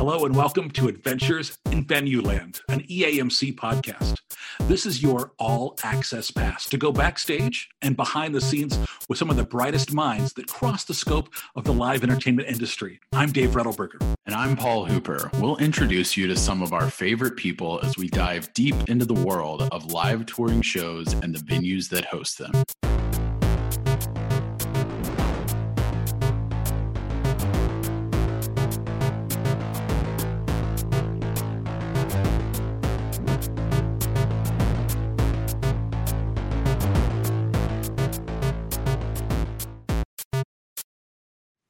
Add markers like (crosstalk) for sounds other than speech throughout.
Hello and welcome to Adventures in Venue Land, an EAMC podcast. This is your all access pass to go backstage and behind the scenes with some of the brightest minds that cross the scope of the live entertainment industry. I'm Dave Rettelberger. And I'm Paul Hooper. We'll introduce you to some of our favorite people as we dive deep into the world of live touring shows and the venues that host them.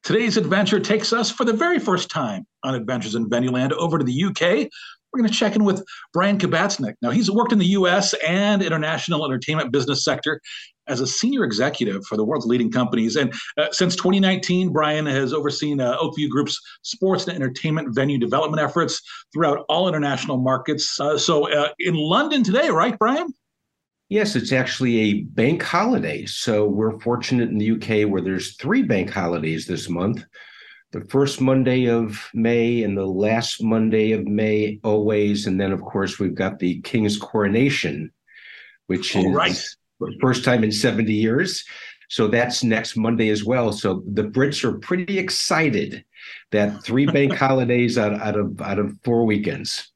Today's adventure takes us for the very first time on Adventures in Venueland over to the UK. We're going to check in with Brian Kabatznick. Now, he's worked in the US and international entertainment business sector as a senior executive for the world's leading companies. And uh, since 2019, Brian has overseen uh, Oak View Group's sports and entertainment venue development efforts throughout all international markets. Uh, so, uh, in London today, right, Brian? Yes, it's actually a bank holiday. So we're fortunate in the UK where there's three bank holidays this month. The first Monday of May and the last Monday of May always. And then, of course, we've got the King's coronation, which oh, is right. first time in 70 years. So that's next Monday as well. So the Brits are pretty excited that three (laughs) bank holidays out, out of out of four weekends.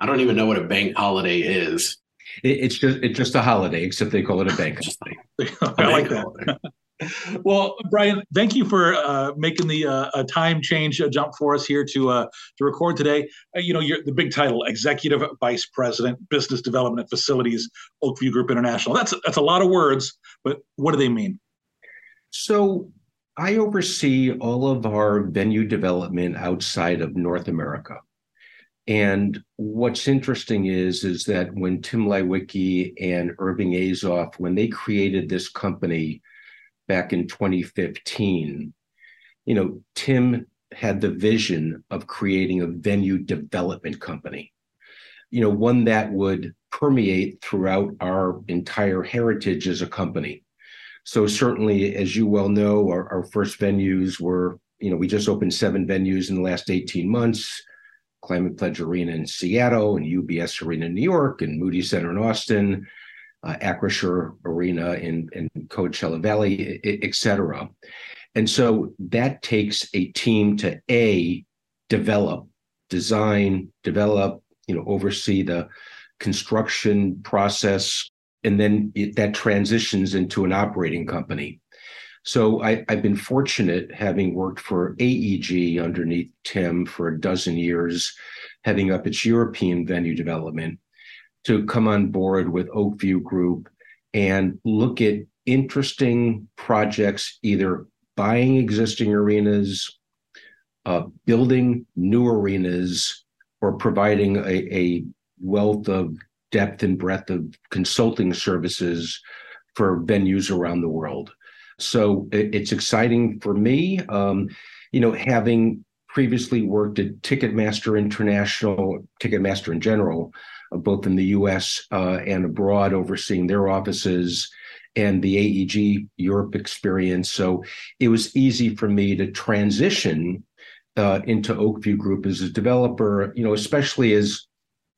I don't even know what a bank holiday is. It, it's just it's just a holiday, except they call it a (laughs) bank holiday. I like that. (laughs) well, Brian, thank you for uh, making the uh, time change uh, jump for us here to uh, to record today. Uh, you know, you're the big title, Executive Vice President, Business Development Facilities, Oak View Group International. That's that's a lot of words, but what do they mean? So, I oversee all of our venue development outside of North America. And what's interesting is, is that when Tim Leiweke and Irving Azoff, when they created this company back in 2015, you know, Tim had the vision of creating a venue development company, you know, one that would permeate throughout our entire heritage as a company. So certainly, as you well know, our, our first venues were, you know, we just opened seven venues in the last 18 months Climate Pledge Arena in Seattle and UBS Arena in New York and Moody Center in Austin, uh, Acrisure Arena in, in Coachella Valley, et cetera. And so that takes a team to A, develop, design, develop, you know, oversee the construction process, and then it, that transitions into an operating company. So I, have been fortunate having worked for AEG underneath Tim for a dozen years, heading up its European venue development, to come on board with Oak View Group and look at interesting projects, either buying existing arenas, uh, building new arenas, or providing a, a wealth of depth and breadth of consulting services for venues around the world. So it, it's exciting for me. Um, you know, having previously worked at Ticketmaster International, Ticketmaster in general, uh, both in the US uh, and abroad, overseeing their offices and the AEG Europe experience. So it was easy for me to transition uh, into Oak View Group as a developer, you know, especially as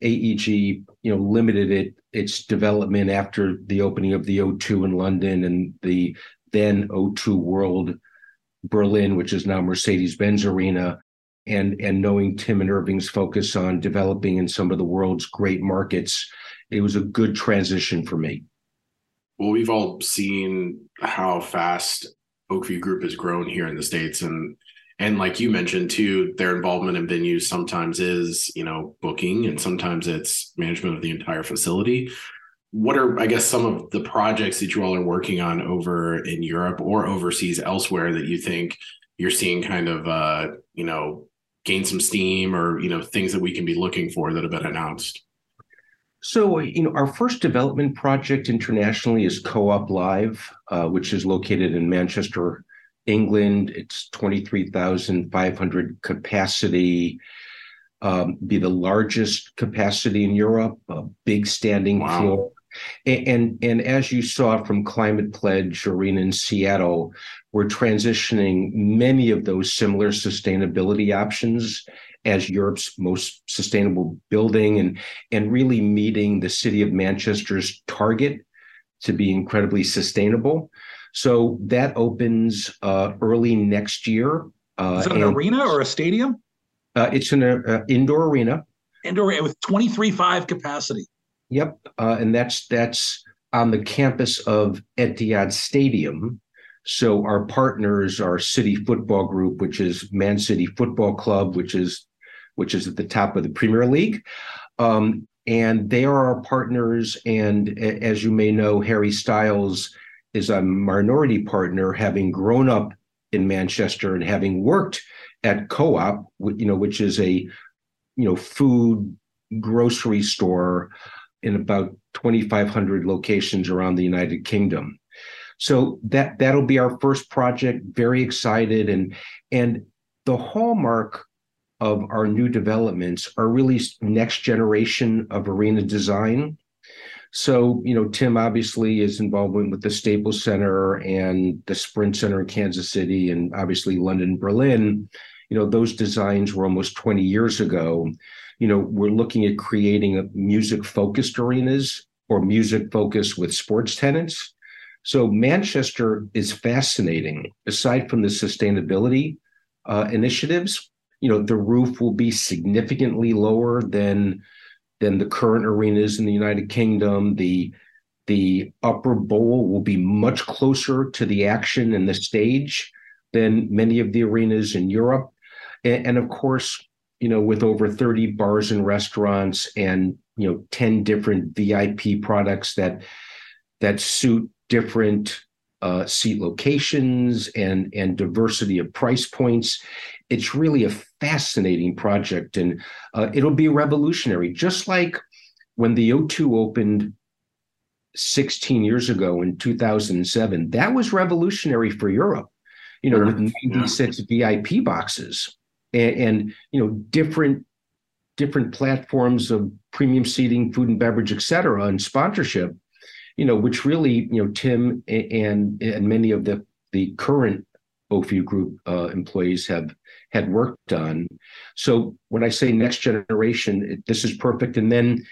AEG, you know, limited it its development after the opening of the O2 in London and the then O2 World Berlin, which is now Mercedes Benz Arena, and, and knowing Tim and Irving's focus on developing in some of the world's great markets, it was a good transition for me. Well, we've all seen how fast Oak View Group has grown here in the States. And and like you mentioned too, their involvement in venues sometimes is, you know, booking and sometimes it's management of the entire facility what are i guess some of the projects that you all are working on over in europe or overseas elsewhere that you think you're seeing kind of uh you know gain some steam or you know things that we can be looking for that have been announced so you know our first development project internationally is co-op live uh, which is located in manchester england it's 23500 capacity um, be the largest capacity in Europe, a big standing wow. floor. And, and, and as you saw from Climate Pledge Arena in Seattle, we're transitioning many of those similar sustainability options as Europe's most sustainable building and, and really meeting the city of Manchester's target to be incredibly sustainable. So that opens uh, early next year. Uh, Is it an arena or a stadium? Uh, it's an uh, indoor arena. Indoor with 23.5 capacity. Yep, uh, and that's that's on the campus of Etihad Stadium. So our partners are City Football Group, which is Man City Football Club, which is which is at the top of the Premier League. Um, and they are our partners. And as you may know, Harry Styles is a minority partner, having grown up in Manchester and having worked at Co-op, you know, which is a you know food grocery store in about 2,500 locations around the United Kingdom. So that that'll be our first project. Very excited, and and the hallmark of our new developments are really next generation of arena design. So, you know, Tim obviously is involved with the Staples Center and the Sprint Center in Kansas City, and obviously London, Berlin. You know, those designs were almost 20 years ago. You know, we're looking at creating music focused arenas or music focused with sports tenants. So, Manchester is fascinating. Aside from the sustainability uh, initiatives, you know the roof will be significantly lower than than the current arenas in the United Kingdom. The the upper bowl will be much closer to the action and the stage than many of the arenas in Europe. And, and, of course, you know, with over 30 bars and restaurants and you know 10 different VIP products that that suit different uh, seat locations and and diversity of price points, it's really a fascinating project. And uh, it'll be revolutionary. Just like when the o2 opened 16 years ago in 2007 that was revolutionary for europe you know with 96 yeah. vip boxes and, and, you know different different platforms of premium seating food and beverage et cetera and sponsorship you know which really you know tim and and many of the the current View Group uh, employees have had worked on. So when I say next generation, it, this is perfect. And then,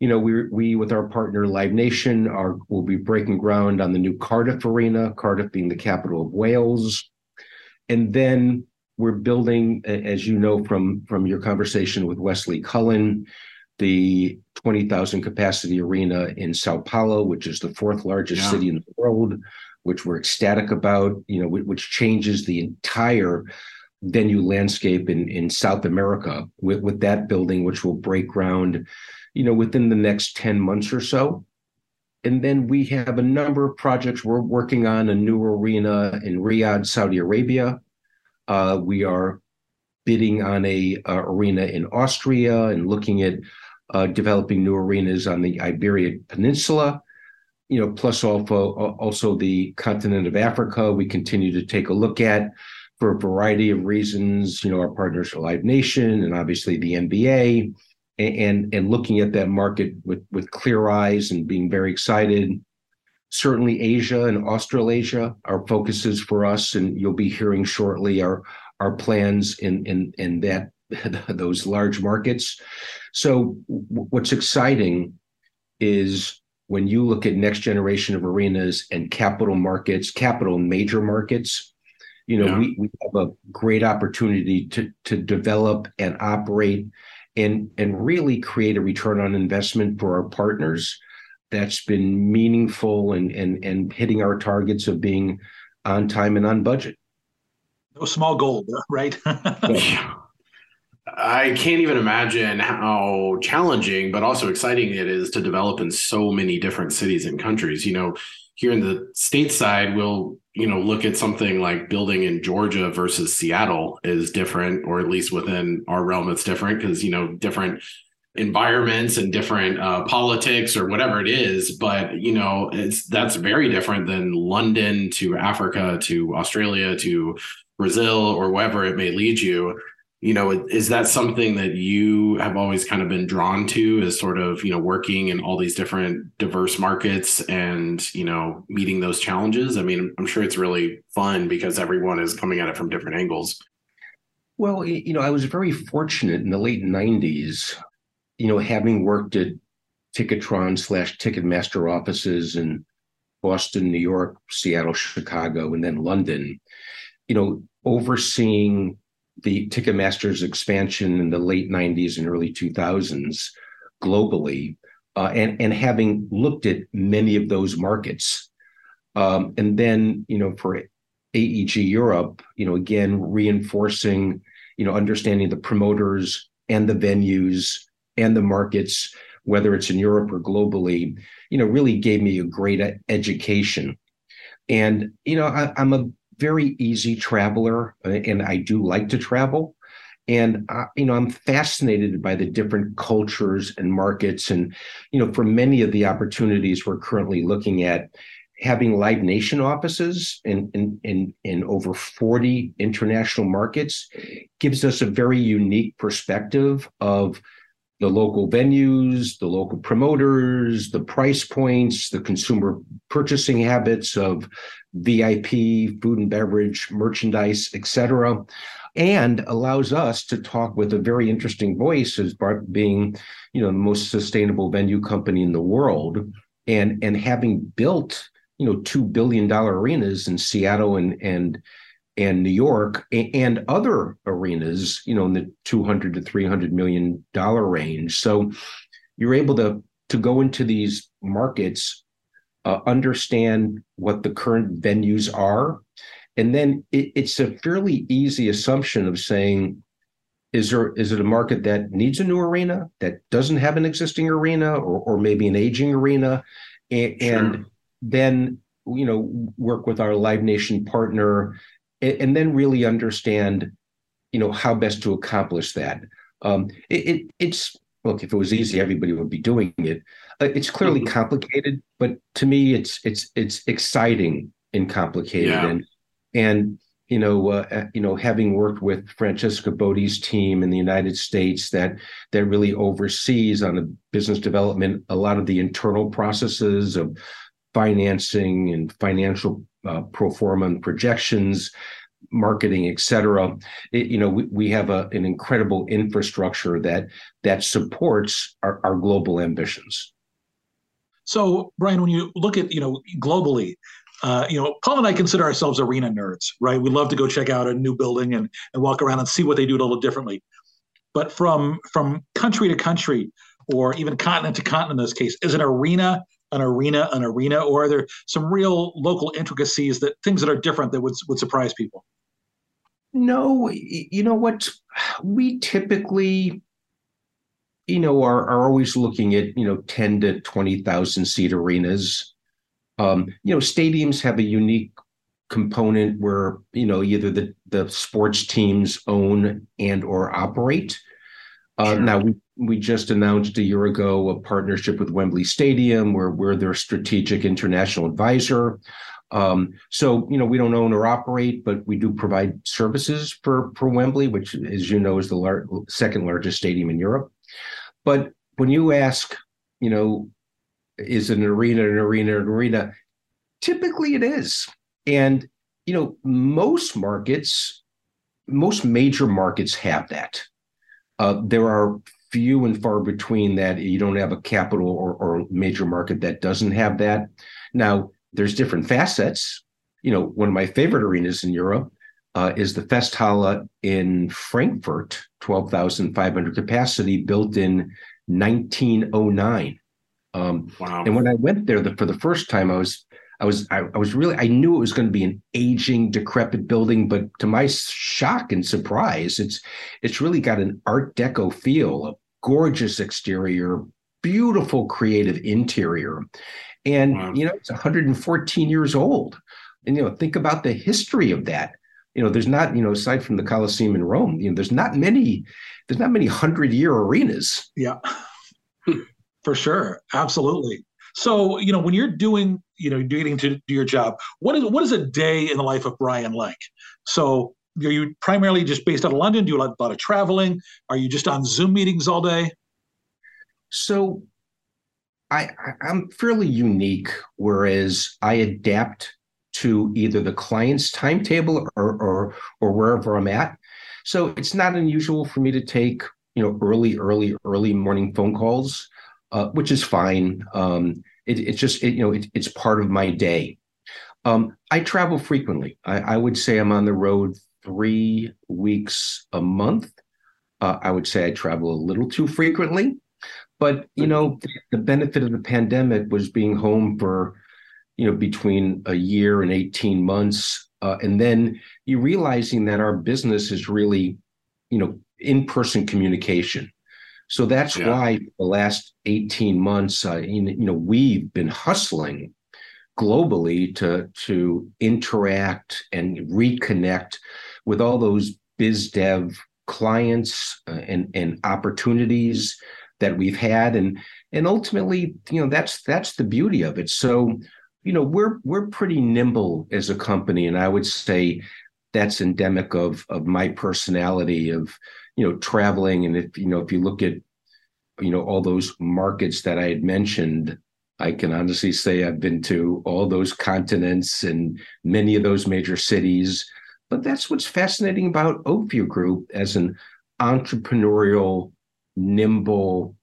you know, we we with our partner Live Nation are will be breaking ground on the new Cardiff Arena, Cardiff being the capital of Wales, and then we're building, as you know from from your conversation with Wesley Cullen, the 20,000 capacity arena in Sao Paulo, which is the fourth largest yeah. city in the world which we're ecstatic about, you know, which changes the entire venue landscape in, in South America with, with that building, which will break ground, you know, within the next 10 months or so. And then we have a number of projects. We're working on a new arena in Riyadh, Saudi Arabia. Uh, we are bidding on a, a, arena in Austria and looking at uh, developing new arenas on the Iberian Peninsula you know, plus also also the continent of Africa. We continue to take a look at for a variety of reasons. You know, our partners are Live Nation and obviously the NBA, and and, and looking at that market with with clear eyes and being very excited. Certainly, Asia and Australasia are focuses for us, and you'll be hearing shortly our our plans in in in that (laughs) those large markets. So, what's exciting is when you look at next generation of arenas and capital markets, capital major markets, you know, yeah. we, we have a great opportunity to to develop and operate and and really create a return on investment for our partners that's been meaningful and and and hitting our targets of being on time and on budget. No small goal, right? (laughs) yeah. I can't even imagine how challenging, but also exciting it is to develop in so many different cities and countries. You know, here in the stateside, we'll, you know, look at something like building in Georgia versus Seattle is different, or at least within our realm, it's different because, you know, different environments and different uh, politics or whatever it is. But, you know, it's that's very different than London to Africa to Australia to Brazil or wherever it may lead you you know is that something that you have always kind of been drawn to is sort of you know working in all these different diverse markets and you know meeting those challenges i mean i'm sure it's really fun because everyone is coming at it from different angles Well, you know, I was very fortunate in the late 90s, you know, having worked at Ticketron slash Ticketmaster offices in Boston, New York, Seattle, Chicago, and then London, you know, overseeing the Ticketmaster's expansion in the late 90s and early 2000s globally, uh, and, and having looked at many of those markets. Um, and then, you know, for AEG Europe, you know, again, reinforcing, you know, understanding the promoters and the venues and the markets, whether it's in Europe or globally, you know, really gave me a great education. And, you know, I, I'm a very easy traveler uh, and I do like to travel. And, you know, I'm fascinated by the different cultures and markets. And, you know, for many of the opportunities we're currently looking at, having Live Nation offices in, in, in, in over 40 international markets gives us a very unique perspective of the local venues, the local promoters, the price points, the consumer purchasing habits of VIP, food and beverage, merchandise, etc., and allows us to talk with a very interesting voice as being, you know, the most sustainable venue company in the world, and and having built you know two billion dollar arenas in Seattle and and and New York and other arenas, you know, in the 200 to 300 million dollar range. So you're able to to go into these markets, uh, understand what the current venues are, and then it, it's a fairly easy assumption of saying, is there is it a market that needs a new arena that doesn't have an existing arena or or maybe an aging arena, and, sure. and then you know work with our live nation partner and, and then really understand you know how best to accomplish that um, it, it, it's look if it was easy everybody would be doing it uh, it's clearly mm-hmm. complicated but to me it's it's it's exciting and complicated yeah. and and you know uh, uh you know having worked with Francesca Bodie's team in the United States that that really oversees on the business development a lot of the internal processes of financing and financial uh, pro forma and projections, marketing, et cetera. It, you know, we, we have a, an incredible infrastructure that that supports our, our global ambitions. So, Brian, when you look at you know globally, uh, you know, Paul and I consider ourselves arena nerds, right? We love to go check out a new building and, and walk around and see what they do a little differently. But from from country to country, or even continent to continent in this case, is an arena an arena an arena, or are there some real local intricacies that things that are different that would would surprise people? No, you know what? We typically, you know, are are always looking at you know ten to twenty thousand seat arenas. Um, you know, stadiums have a unique component where you know either the the sports teams own and or operate. Uh, sure. Now we we just announced a year ago a partnership with Wembley Stadium, where we're their strategic international advisor. Um, so you know we don't own or operate, but we do provide services for for Wembley, which, as you know, is the lar- second largest stadium in Europe. But when you ask, you know, is an arena an arena an arena? Typically, it is, and you know most markets, most major markets have that. Uh, there are few and far between that you don't have a capital or, or major market that doesn't have that. Now, there's different facets. You know, one of my favorite arenas in Europe uh, is the Festhalle in Frankfurt, 12,500 capacity, built in 1909. Um, wow. And when I went there the, for the first time, I was I was I, I, was really I knew it was going to be an aging, decrepit building, but to my shock and surprise, it's it's really got an Art Deco feel, a gorgeous exterior, beautiful creative interior, and wow. you know it's 114 years old. And you know, think about the history of that. You know, there's not you know aside from the Colosseum in Rome, you know, there's not many there's not many hundred year arenas. Yeah. (laughs) For sure. Absolutely. So, you know, when you're doing, you know, getting to do your job, what is what is a day in the life of Brian like? So, are you primarily just based out of London? Do you like a lot of traveling? Are you just on Zoom meetings all day? So, I I'm fairly unique, whereas I adapt to either the client's timetable or or or wherever I'm at. So it's not unusual for me to take, you know, early, early, early morning phone calls, uh, which is fine. Um, it, it's just, it, you know, it, it's part of my day. Um, I travel frequently. I, I, would say I'm on the road three weeks a month. Uh, I would say I travel a little too frequently, but you know, the benefit of the pandemic was being home for, you know, between a year and 18 months. Uh, and then you realizing that our business is really, you know, in-person communication. So that's yeah. why the last 18 months, uh, you know, we've been hustling globally to to interact and reconnect with all those biz dev clients uh, and and opportunities that we've had. And and ultimately you know that's that's the beauty of it. So you know we're we're pretty nimble as a company. And i would say that's endemic of of my personality of you know traveling and if you know if you look at you know all those markets that i had mentioned I can honestly say I've been to all those continents and many of those major cities. But that's what's fascinating about Oak View Group as an entrepreneurial, nimble,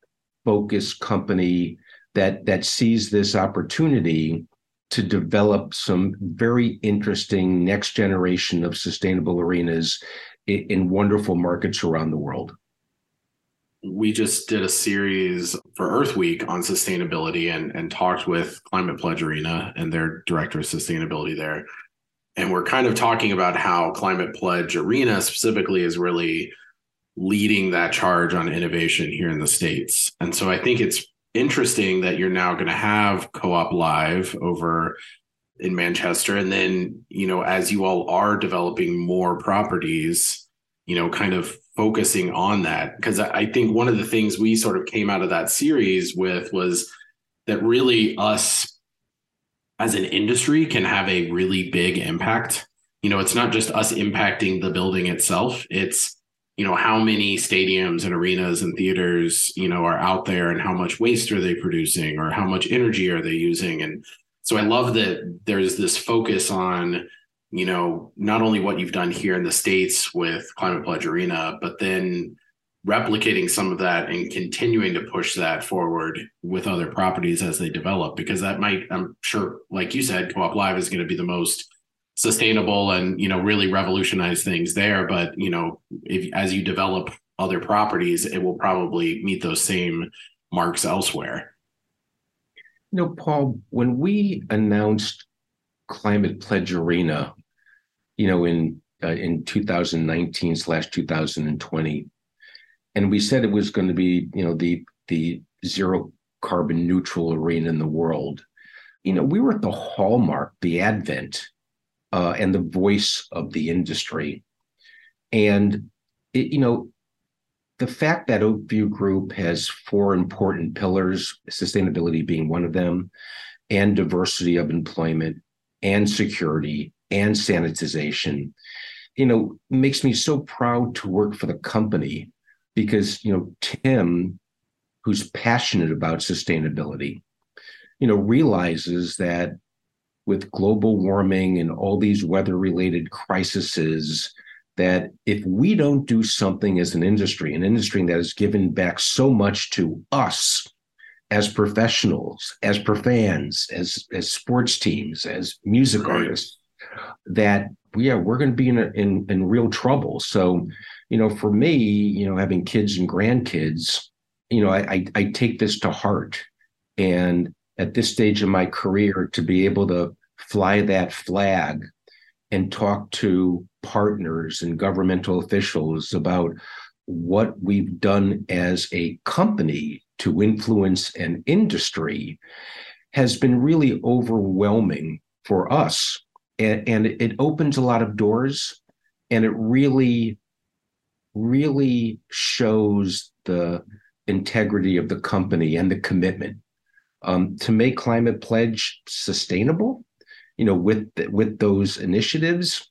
focused company that that sees this opportunity to develop some very interesting next generation of sustainable arenas in, in wonderful markets around the world we just did a series for Earth Week on sustainability and, and talked with Climate Pledge Arena and their director of sustainability there. And we're kind of talking about how Climate Pledge Arena specifically is really leading that charge on innovation here in the States. And so I think it's interesting that you're now going to have Co op Live over in Manchester. And then, you know, as you all are developing more properties, you know, kind of focusing on that because I think one of the things we sort of came out of that series with was that really us as an industry can have a really big impact. You know, it's not just us impacting the building itself, it's you know how many stadiums and arenas and theaters you know are out there and how much waste are they producing or how much energy are they using? And so i love that there's this focus on you know, not only what you've done here in the States with Climate Pledge Arena, but then replicating some of that and continuing to push that forward with other properties as they develop, because that might, I'm sure, like you said, Co op Live is going to be the most sustainable and, you know, really revolutionize things there. But, you know, if as you develop other properties, it will probably meet those same marks elsewhere. You know, Paul, when we announced Climate Pledge Arena you know, in uh, in 2019 slash 2020, and we said it was going to be, you know, the the zero carbon neutral arena in the world. You know, we were at the hallmark, the advent, uh, and the voice of the industry, and it, you know, the fact that Oak View Group has four important pillars, sustainability being one of them, and diversity of employment and security and sanitization, you know, makes me so proud to work for the company because, you know, Tim, who's passionate about sustainability, you know, realizes that with global warming and all these weather related crises, that if we don't do something as an industry, an industry that has given back so much to us as professionals, as per fans, as as sports teams, as music artists, that yeah, we're going to be in, a, in in real trouble. So, you know, for me, you know, having kids and grandkids, you know, I, I, I take this to heart, and at this stage of my career, to be able to fly that flag and talk to partners and governmental officials about what we've done as a company to influence an industry has been really overwhelming for us. And, and it opens a lot of doors and it really really shows the integrity of the company and the commitment um, to make climate pledge sustainable you know with with those initiatives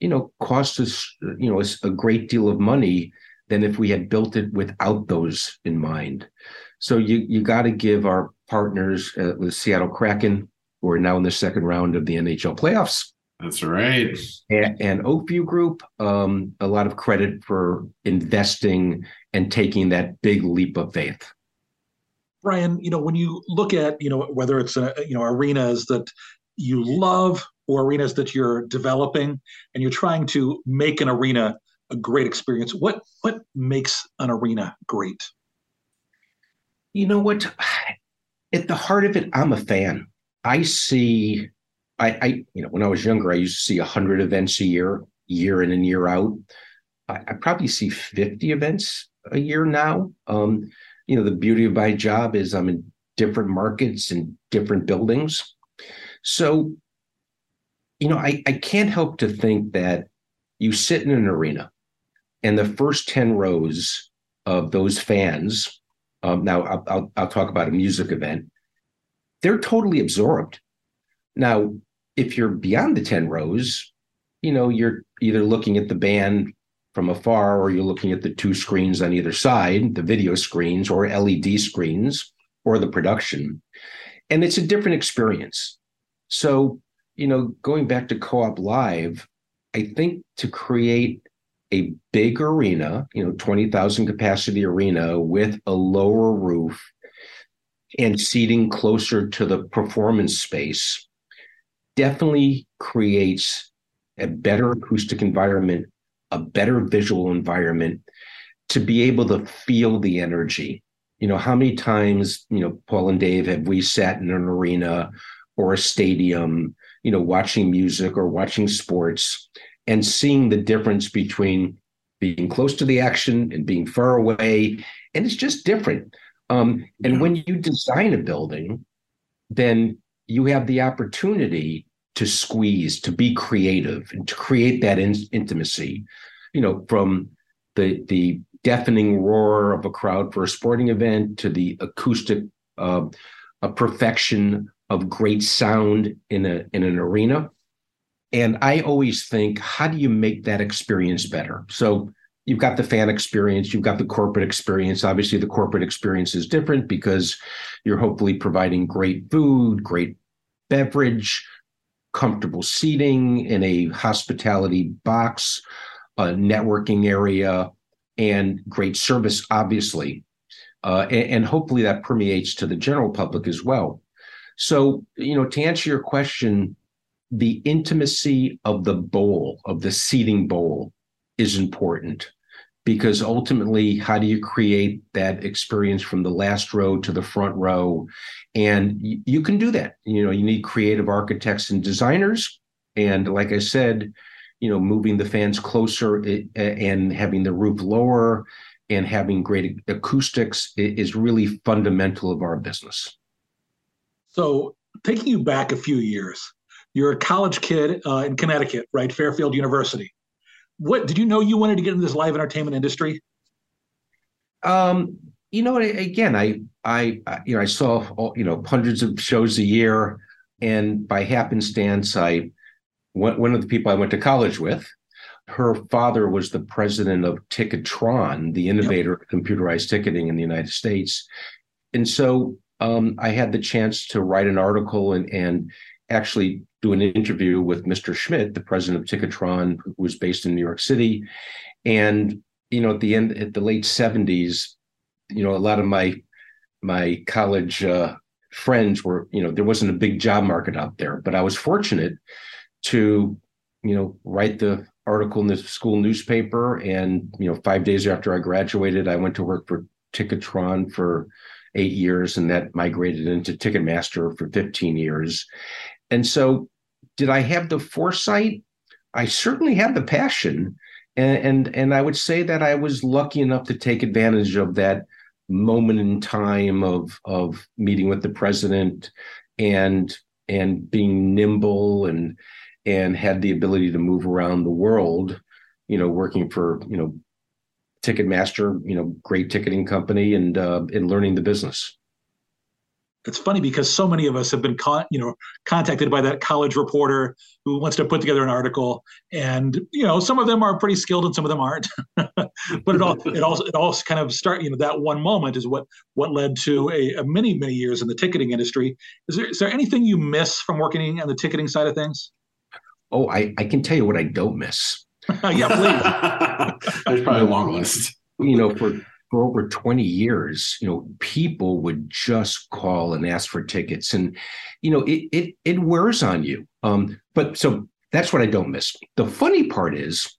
you know cost us you know a great deal of money than if we had built it without those in mind so you you got to give our partners uh, with seattle kraken who are now in the second round of the NHL playoffs. That's right. And, and Oak View Group, um, a lot of credit for investing and taking that big leap of faith. Brian, you know, when you look at, you know, whether it's a, you know arenas that you love or arenas that you're developing, and you're trying to make an arena a great experience, what what makes an arena great? You know what? At the heart of it, I'm a fan. I see I, I, you know, when I was younger, I used to see 100 events a year, year in and year out. I, I probably see 50 events a year now. Um, you know, the beauty of my job is I'm in different markets and different buildings. So, you know, I, I can't help to think that you sit in an arena and the first 10 rows of those fans, um, now I'll, I'll, I'll talk about a music event, they're totally absorbed. Now, if you're beyond the 10 rows, you know, you're either looking at the band from afar or you're looking at the two screens on either side, the video screens or LED screens or the production. And it's a different experience. So, you know, going back to Co op Live, I think to create a big arena, you know, 20,000 capacity arena with a lower roof and seating closer to the performance space definitely creates a better acoustic environment, a better visual environment to be able to feel the energy. You know, how many times, you know, Paul and Dave have we sat in an arena or a stadium, you know, watching music or watching sports and seeing the difference between being close to the action and being far away. And it's just different. Um, and yeah. when you design a building, then you have the opportunity to squeeze, to be creative, and to create that in- intimacy. You know, from the the deafening roar of a crowd for a sporting event to the acoustic uh, a perfection of great sound in a in an arena. And I always think, how do you make that experience better? So you've got the fan experience, you've got the corporate experience. Obviously, the corporate experience is different because you're hopefully providing great food, great beverage, comfortable seating in a hospitality box, a networking area, and great service, obviously. Uh, and, and, hopefully that permeates to the general public as well. So, you know, to answer your question, the intimacy of the bowl, of the seating bowl, is important because ultimately, how do you create that experience from the last row to the front row? And y- you can do that. You know, you need creative architects and designers. And like I said, you know, moving the fans closer and having the roof lower and having great acoustics is really fundamental of our business. So, taking you back a few years, you're a college kid uh, in Connecticut, right? Fairfield University what did you know you wanted to get into this live entertainment industry? Um, you know, again, I, I, you know, I saw, all, you know, hundreds of shows a year, and by happenstance, I, went one of the people I went to college with, her father was the president of Ticketron, the innovator yep. of computerized ticketing in the United States, and so um, I had the chance to write an article and and actually do an interview with Mr. Schmidt, the president of Ticketron, who was based in New York City. And, you know, at the end, at the late 70s, you know, a lot of my my college uh, friends were, you know, there wasn't a big job market out there, but I was fortunate to, you know, write the article in the school newspaper. And, you know, five days after I graduated, I went to work for Ticketron for eight years, and that migrated into Ticketmaster for 15 years. And so, did I have the foresight? I certainly had the passion, and and, and I would say that I was lucky enough to take advantage of that moment in time of of meeting with the president and and being nimble and and had the ability to move around the world you know working for you know ticketmaster you know great ticketing company and uh, and learning the business it's funny because so many of us have been con- you know contacted by that college reporter who wants to put together an article and you know some of them are pretty skilled and some of them aren't (laughs) but it all it also it also kind of start you know that one moment is what what led to a, a many many years in the ticketing industry is there is there anything you miss from working on the ticketing side of things Oh, I, I can tell you what I don't miss. (laughs) yeah, please. (laughs) There's probably a long list. You know, for for over 20 years, you know, people would just call and ask for tickets. And, you know, it it it wears on you. Um, but so that's what I don't miss. The funny part is,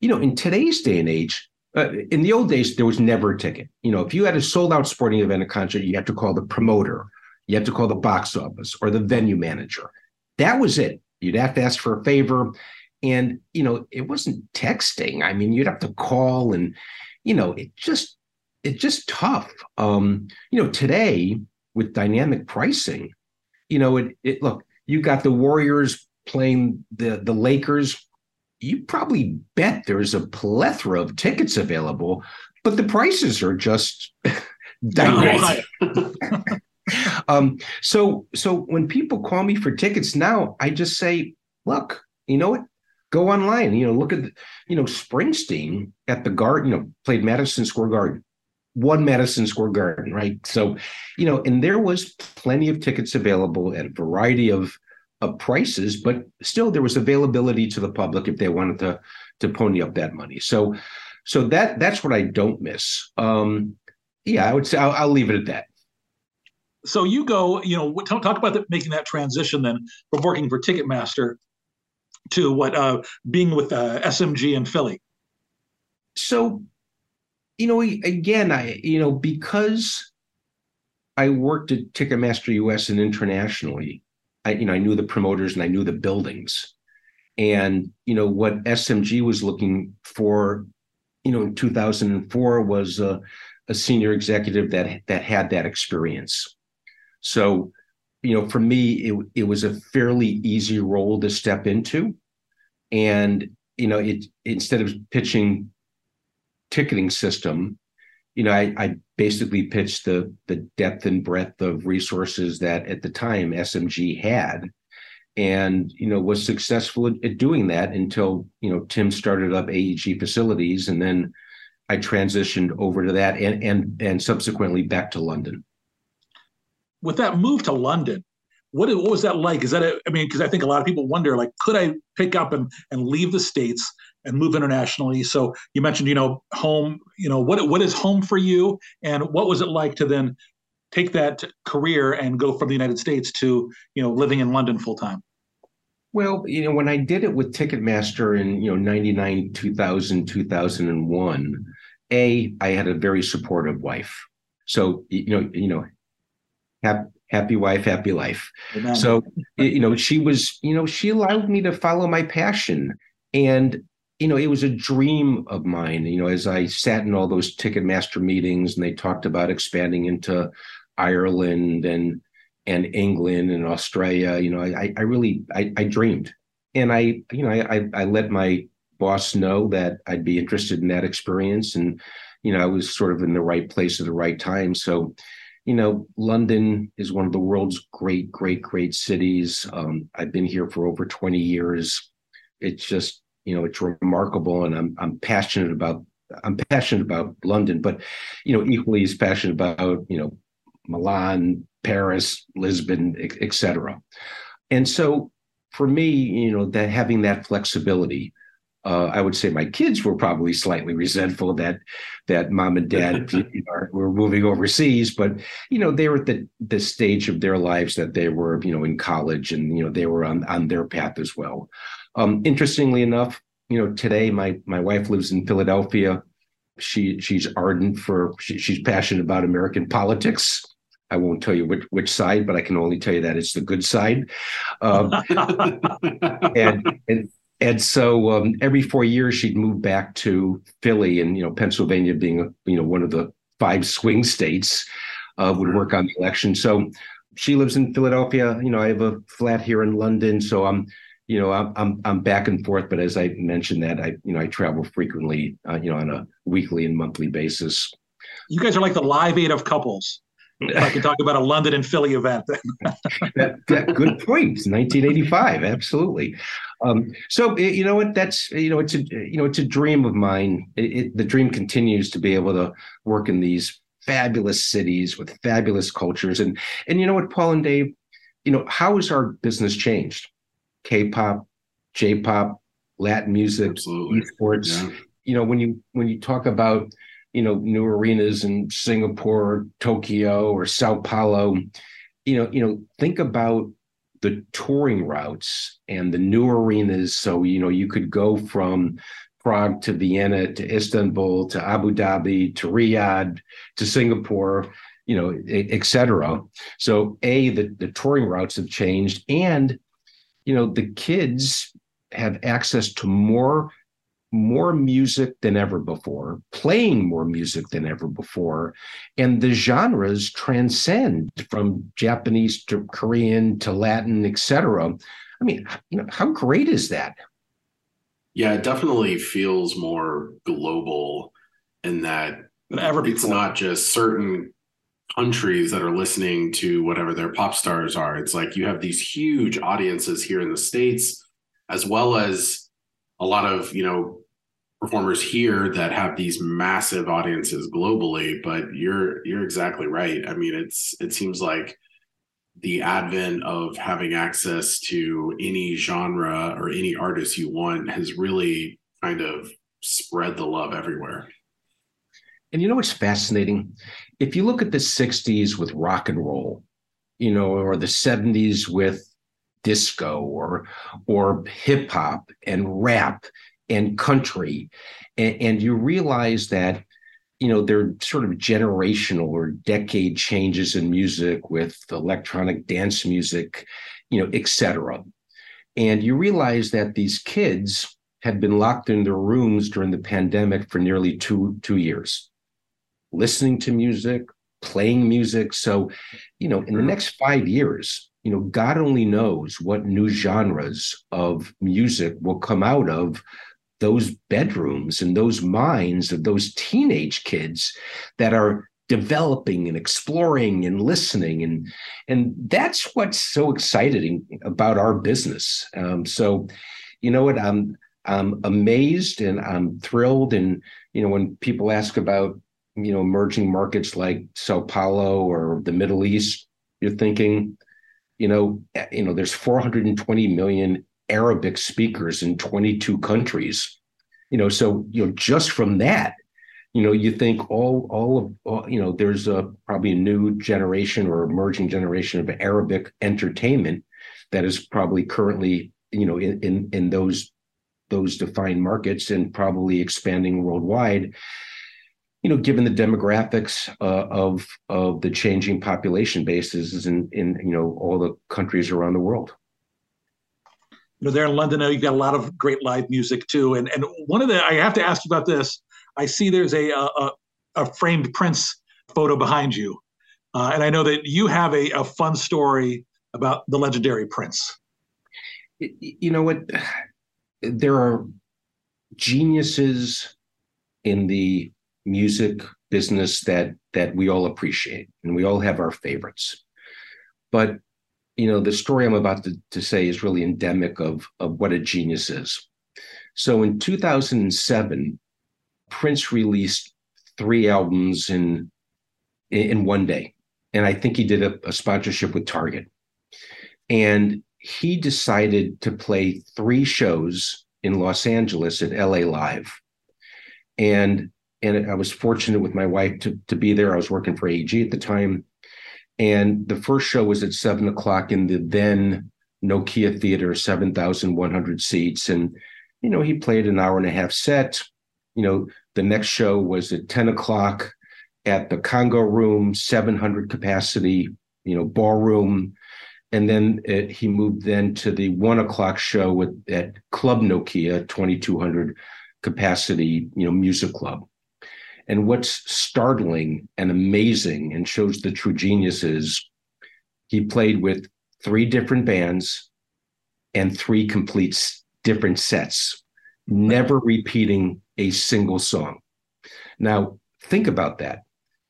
you know, in today's day and age, uh, in the old days, there was never a ticket. You know, if you had a sold out sporting event, a concert, you had to call the promoter, you had to call the box office or the venue manager. That was it. You'd have to ask for a favor. And, you know, it wasn't texting. I mean, you'd have to call and, you know, it just, it's just tough. Um, you know, today with dynamic pricing, you know, it, it look, you got the Warriors playing the the Lakers. You probably bet there's a plethora of tickets available, but the prices are just (laughs) dynamic. (laughs) um, so so when people call me for tickets now, I just say, look, you know what? Go online. You know, look at you know Springsteen at the Garden. You know, played Madison Square Garden, one Madison Square Garden, right? So, you know, and there was plenty of tickets available at a variety of of prices, but still there was availability to the public if they wanted to to pony up that money. So, so that that's what I don't miss. Um, yeah, I would say I'll, I'll leave it at that so you go, you know, talk, talk about the, making that transition then from working for Ticketmaster to what uh, being with uh, SMG in Philly. So, you know, again, I you know because I worked at Ticketmaster US and internationally, I you know I knew the promoters and I knew the buildings, and you know what SMG was looking for, you know, in 2004 was a, a senior executive that that had that experience so, you know, for me, it, it was a fairly easy role to step into. And, you know, it instead of pitching ticketing system, you know, I, I basically pitched the the depth and breadth of resources that at the time SMG had. And you know was successful at, at, doing that until you know Tim started up AEG facilities. And then I transitioned over to that and and and subsequently back to London. With that move to London, what, what was that like? Is that a, I mean, because I think a lot of people wonder, like, could I pick up and, and leave the states and move internationally? So you mentioned, you know, home. You know, what what is home for you, and what was it like to then take that career and go from the United States to you know living in London full time? Well, you know, when I did it with Ticketmaster in you know 99, 2000, 2001, a I had a very supportive wife. So you know, you know, happy, happy wife, happy life. Amen. So, you know, she was, you know, she allowed me to follow my passion. And, you know, it was a dream of mine, you know, as I sat in all those Ticketmaster meetings and they talked about expanding into Ireland and, and England and Australia, you know, I, I really, I, I dreamed. And I, you know, I, I let my boss know that I'd be interested in that experience. And, you know, I was sort of in the right place at the right time. So, you know, London is one of the world's great, great, great cities. Um, I've been here for over 20 years. It's just, you know, it's remarkable, and I'm I'm passionate about I'm passionate about London, but you know, equally as passionate about you know Milan, Paris, Lisbon, etc. And so, for me, you know, that having that flexibility uh, I would say my kids were probably slightly resentful that that mom and dad (laughs) you know, were moving overseas, but you know they were at the the stage of their lives that they were you know in college and you know they were on on their path as well. Um, interestingly enough, you know today my my wife lives in Philadelphia. She she's ardent for she, she's passionate about American politics. I won't tell you which which side, but I can only tell you that it's the good side. Um, (laughs) and, and and so um, every four years she'd move back to Philly, and you know Pennsylvania being a, you know one of the five swing states uh, would work on the election. So she lives in Philadelphia. You know, I have a flat here in London, so I'm you know I'm I'm, I'm back and forth. But as I mentioned that I you know I travel frequently, uh, you know, on a weekly and monthly basis. You guys are like the live aid of couples. I can talk about a London and Philly event. (laughs) that, that, good point. 1985, absolutely. Um, so you know what? That's you know it's a you know it's a dream of mine. It, it, the dream continues to be able to work in these fabulous cities with fabulous cultures. And and you know what, Paul and Dave, you know how has our business changed? K-pop, J-pop, Latin music, Absolutely. esports. Yeah. You know, when you when you talk about you know new arenas in Singapore, Tokyo, or Sao Paulo, you know, you know, think about the touring routes and the new arenas. So you know, you could go from Prague to Vienna to Istanbul to Abu Dhabi to Riyadh to Singapore, you know, et cetera. So a the the touring routes have changed, and you know the kids have access to more more music than ever before, playing more music than ever before, and the genres transcend from Japanese to Korean to Latin, etc. I mean, you know, how great is that? Yeah, it definitely feels more global in that than ever it's not just certain countries that are listening to whatever their pop stars are. It's like you have these huge audiences here in the States, as well as a lot of, you know, performers here that have these massive audiences globally. But you're you're exactly right. I mean, it's it seems like the advent of having access to any genre or any artist you want has really kind of spread the love everywhere. And you know what's fascinating? If you look at the 60s with rock and roll, you know, or the 70s with disco or or hip hop and rap and country, and, and you realize that you know there are sort of generational or decade changes in music with electronic dance music, you know, etc. And you realize that these kids had been locked in their rooms during the pandemic for nearly two two years listening to music, playing music. So, you know, in the next five years, you know, God only knows what new genres of music will come out of those bedrooms and those minds of those teenage kids that are developing and exploring and listening. And and that's what's so exciting about our business. Um, so you know what? I'm i'm amazed and i'm thrilled. And you know when people ask about you know emerging markets like Sao Paulo or the Middle East, you're thinking, you know, eh, you know, there's 420 million Arabic speakers in 22 countries. You know, so you know, just from that, you know, you think all all of all, you know, there's a probably a new generation or emerging generation of Arabic entertainment that is probably currently, you know, in in, in those those defined markets and probably expanding worldwide you know, given the demographics uh, of of the changing population bases in in you know all the countries around the world. You know, there in London, you've got a lot of great live music too. And and one of the I have to ask you about this. I see there's a a, a framed Prince photo behind you, uh, and I know that you have a, a fun story about the legendary Prince. You know what? There are geniuses in the music business that that we all appreciate and we all have our favorites. But you know the story i'm about to, to say is really endemic of of what a genius is. So in 2007 prince released three albums in in one day. And i think he did a, a sponsorship with target. And he decided to play three shows in los angeles at la live. And and I was fortunate with my wife to to be there. I was working for AEG at the time, and the first show was at seven o'clock in the then Nokia Theater, seven thousand one hundred seats, and you know he played an hour and a half set. You know the next show was at ten o'clock at the Conga Room, seven hundred capacity. You know ballroom. And then it, he moved then to the one o'clock show with, at Club Nokia, 2200 capacity, you know, music club. And what's startling and amazing and shows the true genius is he played with three different bands and three complete different sets, never repeating a single song. Now, think about that.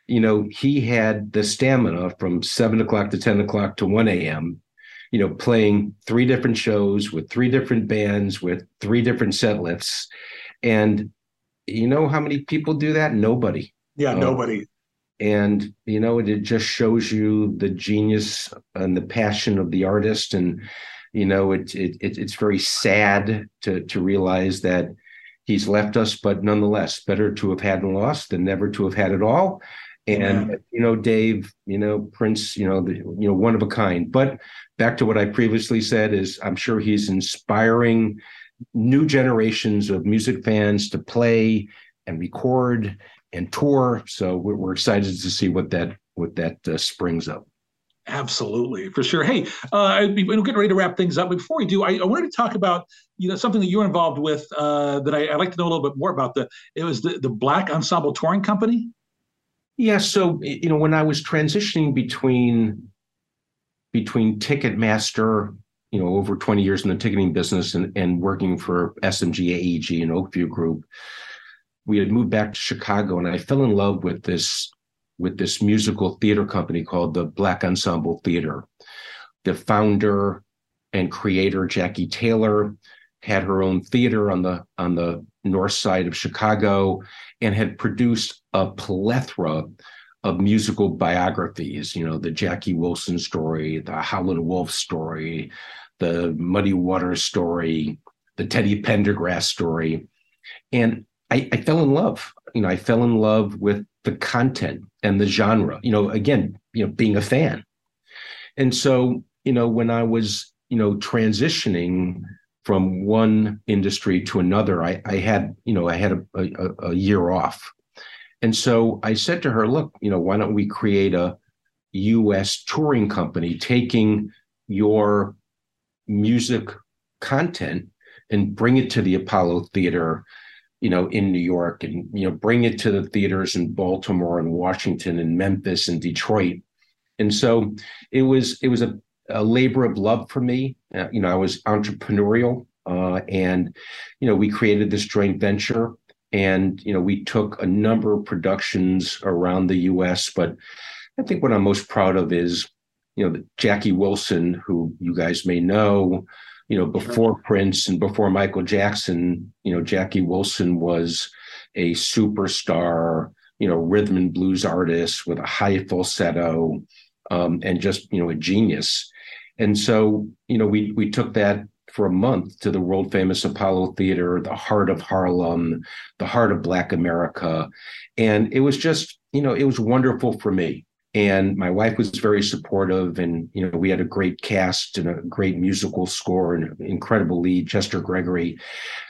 You know, he had the stamina from seven o'clock to 10 o'clock to 1 a.m., you know, playing three different shows with three different bands with three different set lists. And you know how many people do that? Nobody. Yeah, uh, nobody. And you know, it, it just shows you the genius and the passion of the artist. And you know, it, it, it it's very sad to to realize that he's left us, but nonetheless, better to have had and lost than never to have had it all. And yeah. you know, Dave, you know, Prince, you know, the, you know, one of a kind. But back to what I previously said is, I'm sure he's inspiring new generations of music fans to play and record and tour. So we're, we're excited to see what that what that uh, springs up. Absolutely, for sure. Hey, uh, we're getting ready to wrap things up. But before we do, I, I, wanted to talk about you know something that you're involved with uh, that I, would like to know a little bit more about. The it was the, the Black Ensemble Touring Company. Yeah. So you know, when I was transitioning between between Ticketmaster, you know, over 20 years in the ticketing business, and, and working for SMG AEG and Oak View Group, we had moved back to Chicago, and I fell in love with this with this musical theater company called the Black Ensemble Theater. The founder and creator Jackie Taylor had her own theater on the on the north side of Chicago and had produced a plethora of musical biographies, you know, the Jackie Wilson story, the Howlin' Wolf story, the Muddy Waters story, the Teddy Pendergrass story. And I, I fell in love. You know, I fell in love with the content and the genre, you know, again, you know, being a fan. And so, you know, when I was, you know, transitioning from one industry to another, I, I had, you know, I had a, a, a year off. And so I said to her, look, you know, why don't we create a US touring company taking your music content and bring it to the Apollo Theater you know, in New York and, you know, bring it to the theaters in Baltimore and Washington and Memphis and Detroit. And so it was, it was a, a labor of love for me. Uh, you know, I was entrepreneurial uh, and, you know, we created this joint venture and, you know, we took a number of productions around the US, but I think what I'm most proud of is, you know, Jackie Wilson, who you guys may know, you know, before sure. Prince and before Michael Jackson, you know, Jackie Wilson was a superstar, you know, rhythm and blues artist with a high falsetto um, and just, you know, a genius. And so, you know, we we took that for a month to the world famous Apollo Theater, the heart of Harlem, the heart of Black America. And it was just, you know, it was wonderful for me. And my wife was very supportive and you know we had a great cast and a great musical score and an incredible lead chester gregory.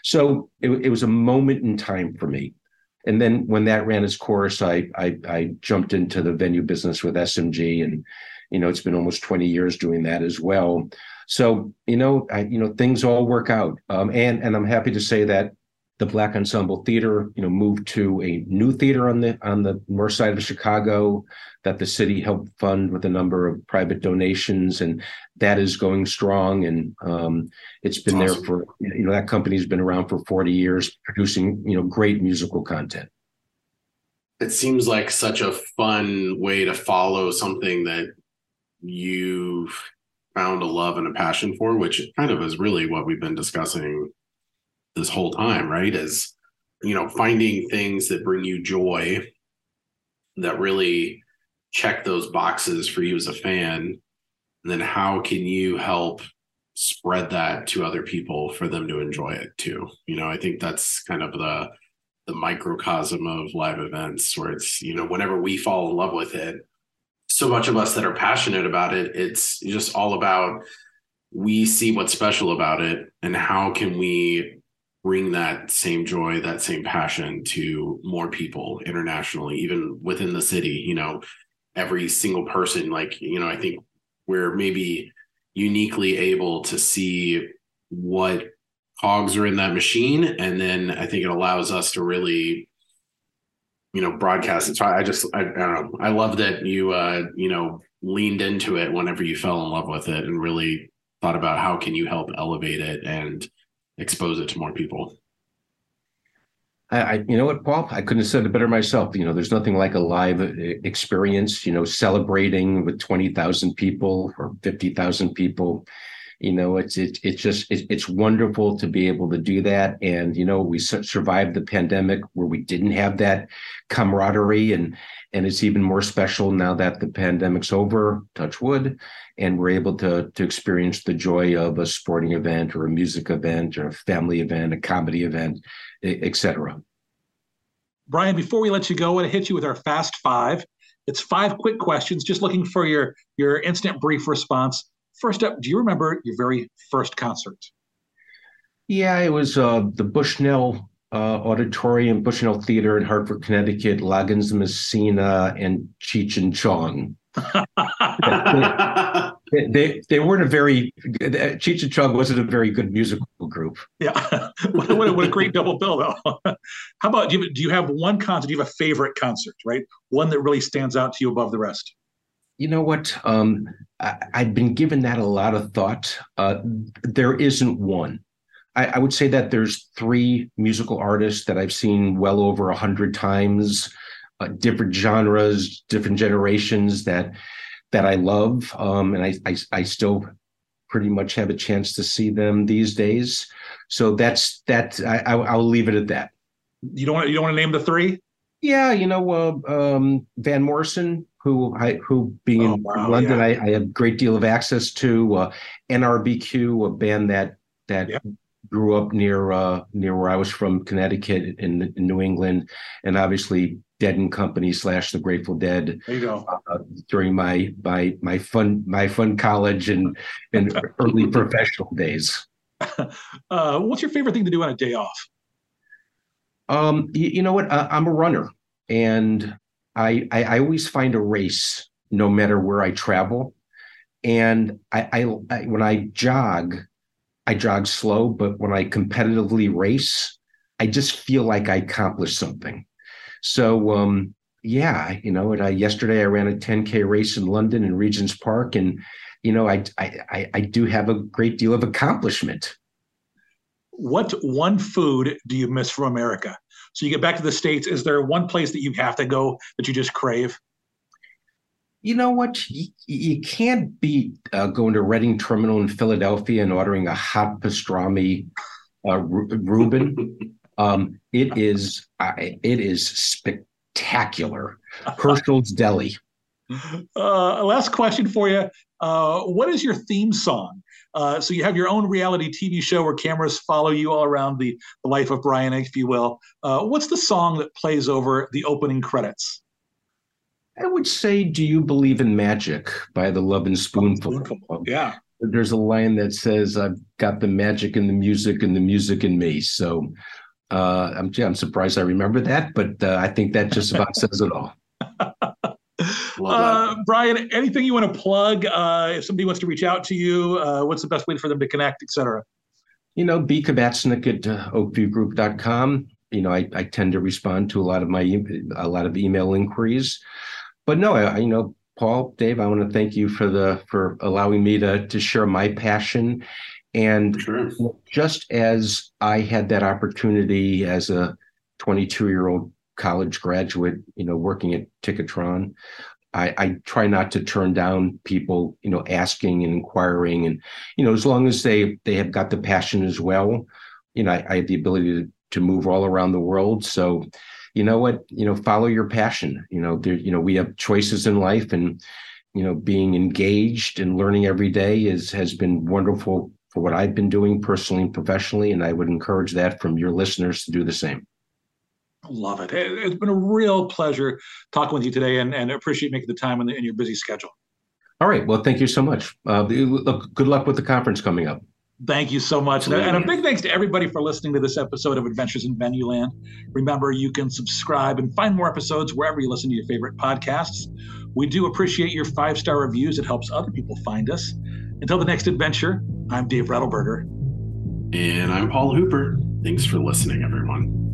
So it, it was a moment in time for me. And then when that ran its course I, I i jumped into the venue business with smg and you know it's been almost 20 years doing that as well so you know I, you know things all work out um, and and i'm happy to say that the Black Ensemble Theater, you know, moved to a new theater on the on the north side of Chicago that the city helped fund with a number of private donations, and that is going strong. And um, it's been awesome. there for you know that company's been around for forty years, producing you know great musical content. It seems like such a fun way to follow something that you've found a love and a passion for, which kind of is really what we've been discussing this whole time, right? Is you know finding things that bring you joy that really check those boxes for you as a fan and then how can you help spread that to other people for them to enjoy it too you know i think that's kind of the the microcosm of live events where it's you know whenever we fall in love with it so much of us that are passionate about it it's just all about we see what's special about it and how can we bring that same joy, that same passion to more people internationally, even within the city. You know, every single person, like, you know, I think we're maybe uniquely able to see what cogs are in that machine. And then I think it allows us to really, you know, broadcast it. So I just, I, I don't know. I love that you, uh, you know, leaned into it whenever you fell in love with it and really thought about how can you help elevate it and expose it to more people. I, I, you know what, Paul? I couldn't have said it better myself. You know, there's nothing like a live uh, experience. You know, celebrating with twenty thousand people or fifty thousand people. You know it's it, it's just it, it's wonderful to be able to do that. And you know we survived the pandemic where we didn't have that camaraderie. And and it's even more special now that the pandemic's over touch wood and we're able to to experience the joy of a sporting event or a music event or a family event a comedy event etc brian before we let you go i want to hit you with our fast five. It's five quick questions just looking for your your instant brief response First up, do you remember your very first concert? Yeah, it was uh, the Bushnell uh, Auditorium, Bushnell Theater in Hartford, Connecticut, Loggins Messina, and Cheech and Chong. (laughs) they, they, they weren't a very Cheech and Chong wasn't a very good musical group. Yeah, what, what, what, a great double bill though. How about do you, do you have one concert? Do you have a favorite concert? Right, one that really stands out to you above the rest? You know what? Um, I, have been given that a lot of thought. Uh, there isn't one. I, I, would say that there's three musical artists that I've seen well over a hundred times, uh, different genres, different generations that that I love, um, and I, I, I still pretty much have a chance to see them these days. So that's that. I, will leave it at that. You don't want you don't want to name the three? Yeah, you know, uh, um, Van Morrison, who I who being oh, in wow, London, yeah. I, I, have a great deal of access to. Uh, NRBQ, a band that that yeah. grew up near uh, near where I was from, Connecticut, in, in, New England, and obviously Dead and Company slash The Grateful Dead. There you go. Uh, during my my my fun my fun college and and (laughs) early professional days. (laughs) Uh, what's your favorite thing to do on a day off? Um, you, you know what? Uh, I'm a runner, and I, I, I always find a race no matter where I travel, and I, I, I when I jog, I jog slow, but when I competitively race, I just feel like I accomplished something. So um, yeah, you know, and I, yesterday I ran a 10k race in London in Regent's Park, and you know, I, I I do have a great deal of accomplishment what one food do you miss from America? So you get back to the States, is there one place that you have to go that you just crave? You know what? You, you can't beat uh, going to Reading Terminal in Philadelphia and ordering a hot pastrami uh, Reuben. (laughs) um, it is uh, it is spectacular. Hershel's Deli. (laughs) Uh, last question for you: uh, What is your theme song? Uh, so you have your own reality TV show where cameras follow you all around the, the life of Brian, if you will. Uh, what's the song that plays over the opening credits? I would say, "Do you believe in magic?" by the Lovin' Spoonful. Spoonful. Yeah. There's a line that says, "I've got the magic in the music and the music in me." So uh, I'm, I'm surprised I remember that, but uh, I think that just about says it all. (laughs) (laughs) Uh, Brian, anything you want to plug? Uh, if somebody wants to reach out to you, uh, what's the best way for them to connect, et cetera? You know, B. Kabatznick at uh, oakviewgroup.com. You know, I, I tend to respond to a lot of my a lot of email inquiries, but no, I, you know, Paul, Dave, I want to thank you for the for allowing me to to share my passion, and sure. just as I had that opportunity as a 22 year old college graduate, you know, working at Ticketron. I, I, try not to turn down people, you know, asking and inquiring, and you know, as long as they they have got the passion as well, you know, I, I have the ability to to move all around the world. So, you know what, you know, follow your passion. You know, there, you know, we have choices in life, and you know, being engaged and learning every day is has been wonderful for what I've been doing personally and professionally, and I would encourage that from your listeners to do the same. Love it. It's been a real pleasure talking with you today and, and appreciate making the time in, the, in your busy schedule. All right. Well, thank you so much. Uh, good luck with the conference coming up. Thank you so much. And a big thanks to everybody for listening to this episode of Adventures in Venueland. Remember, you can subscribe and find more episodes wherever you listen to your favorite podcasts. We do appreciate your five star reviews, it helps other people find us. Until the next adventure, I'm Dave Redelberger. And I'm Paul Hooper. Thanks for listening, everyone.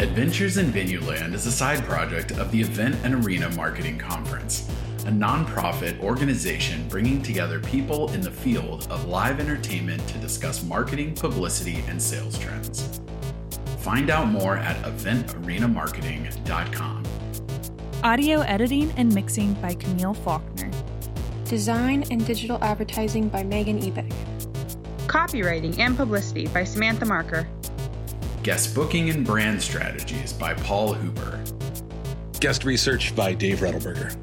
Adventures in Venueland is a side project of the Event and Arena Marketing Conference, a nonprofit organization bringing together people in the field of live entertainment to discuss marketing, publicity, and sales trends. Find out more at eventarenamarketing.com. Audio editing and mixing by Camille Faulkner. Design and digital advertising by Megan Ebeck. Copywriting and publicity by Samantha Marker. Guest booking and brand strategies by Paul Hooper. Guest research by Dave Rettelberger.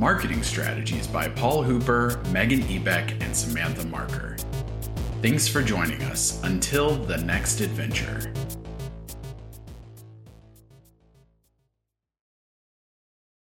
Marketing strategies by Paul Hooper, Megan Ebeck, and Samantha Marker. Thanks for joining us. Until the next adventure.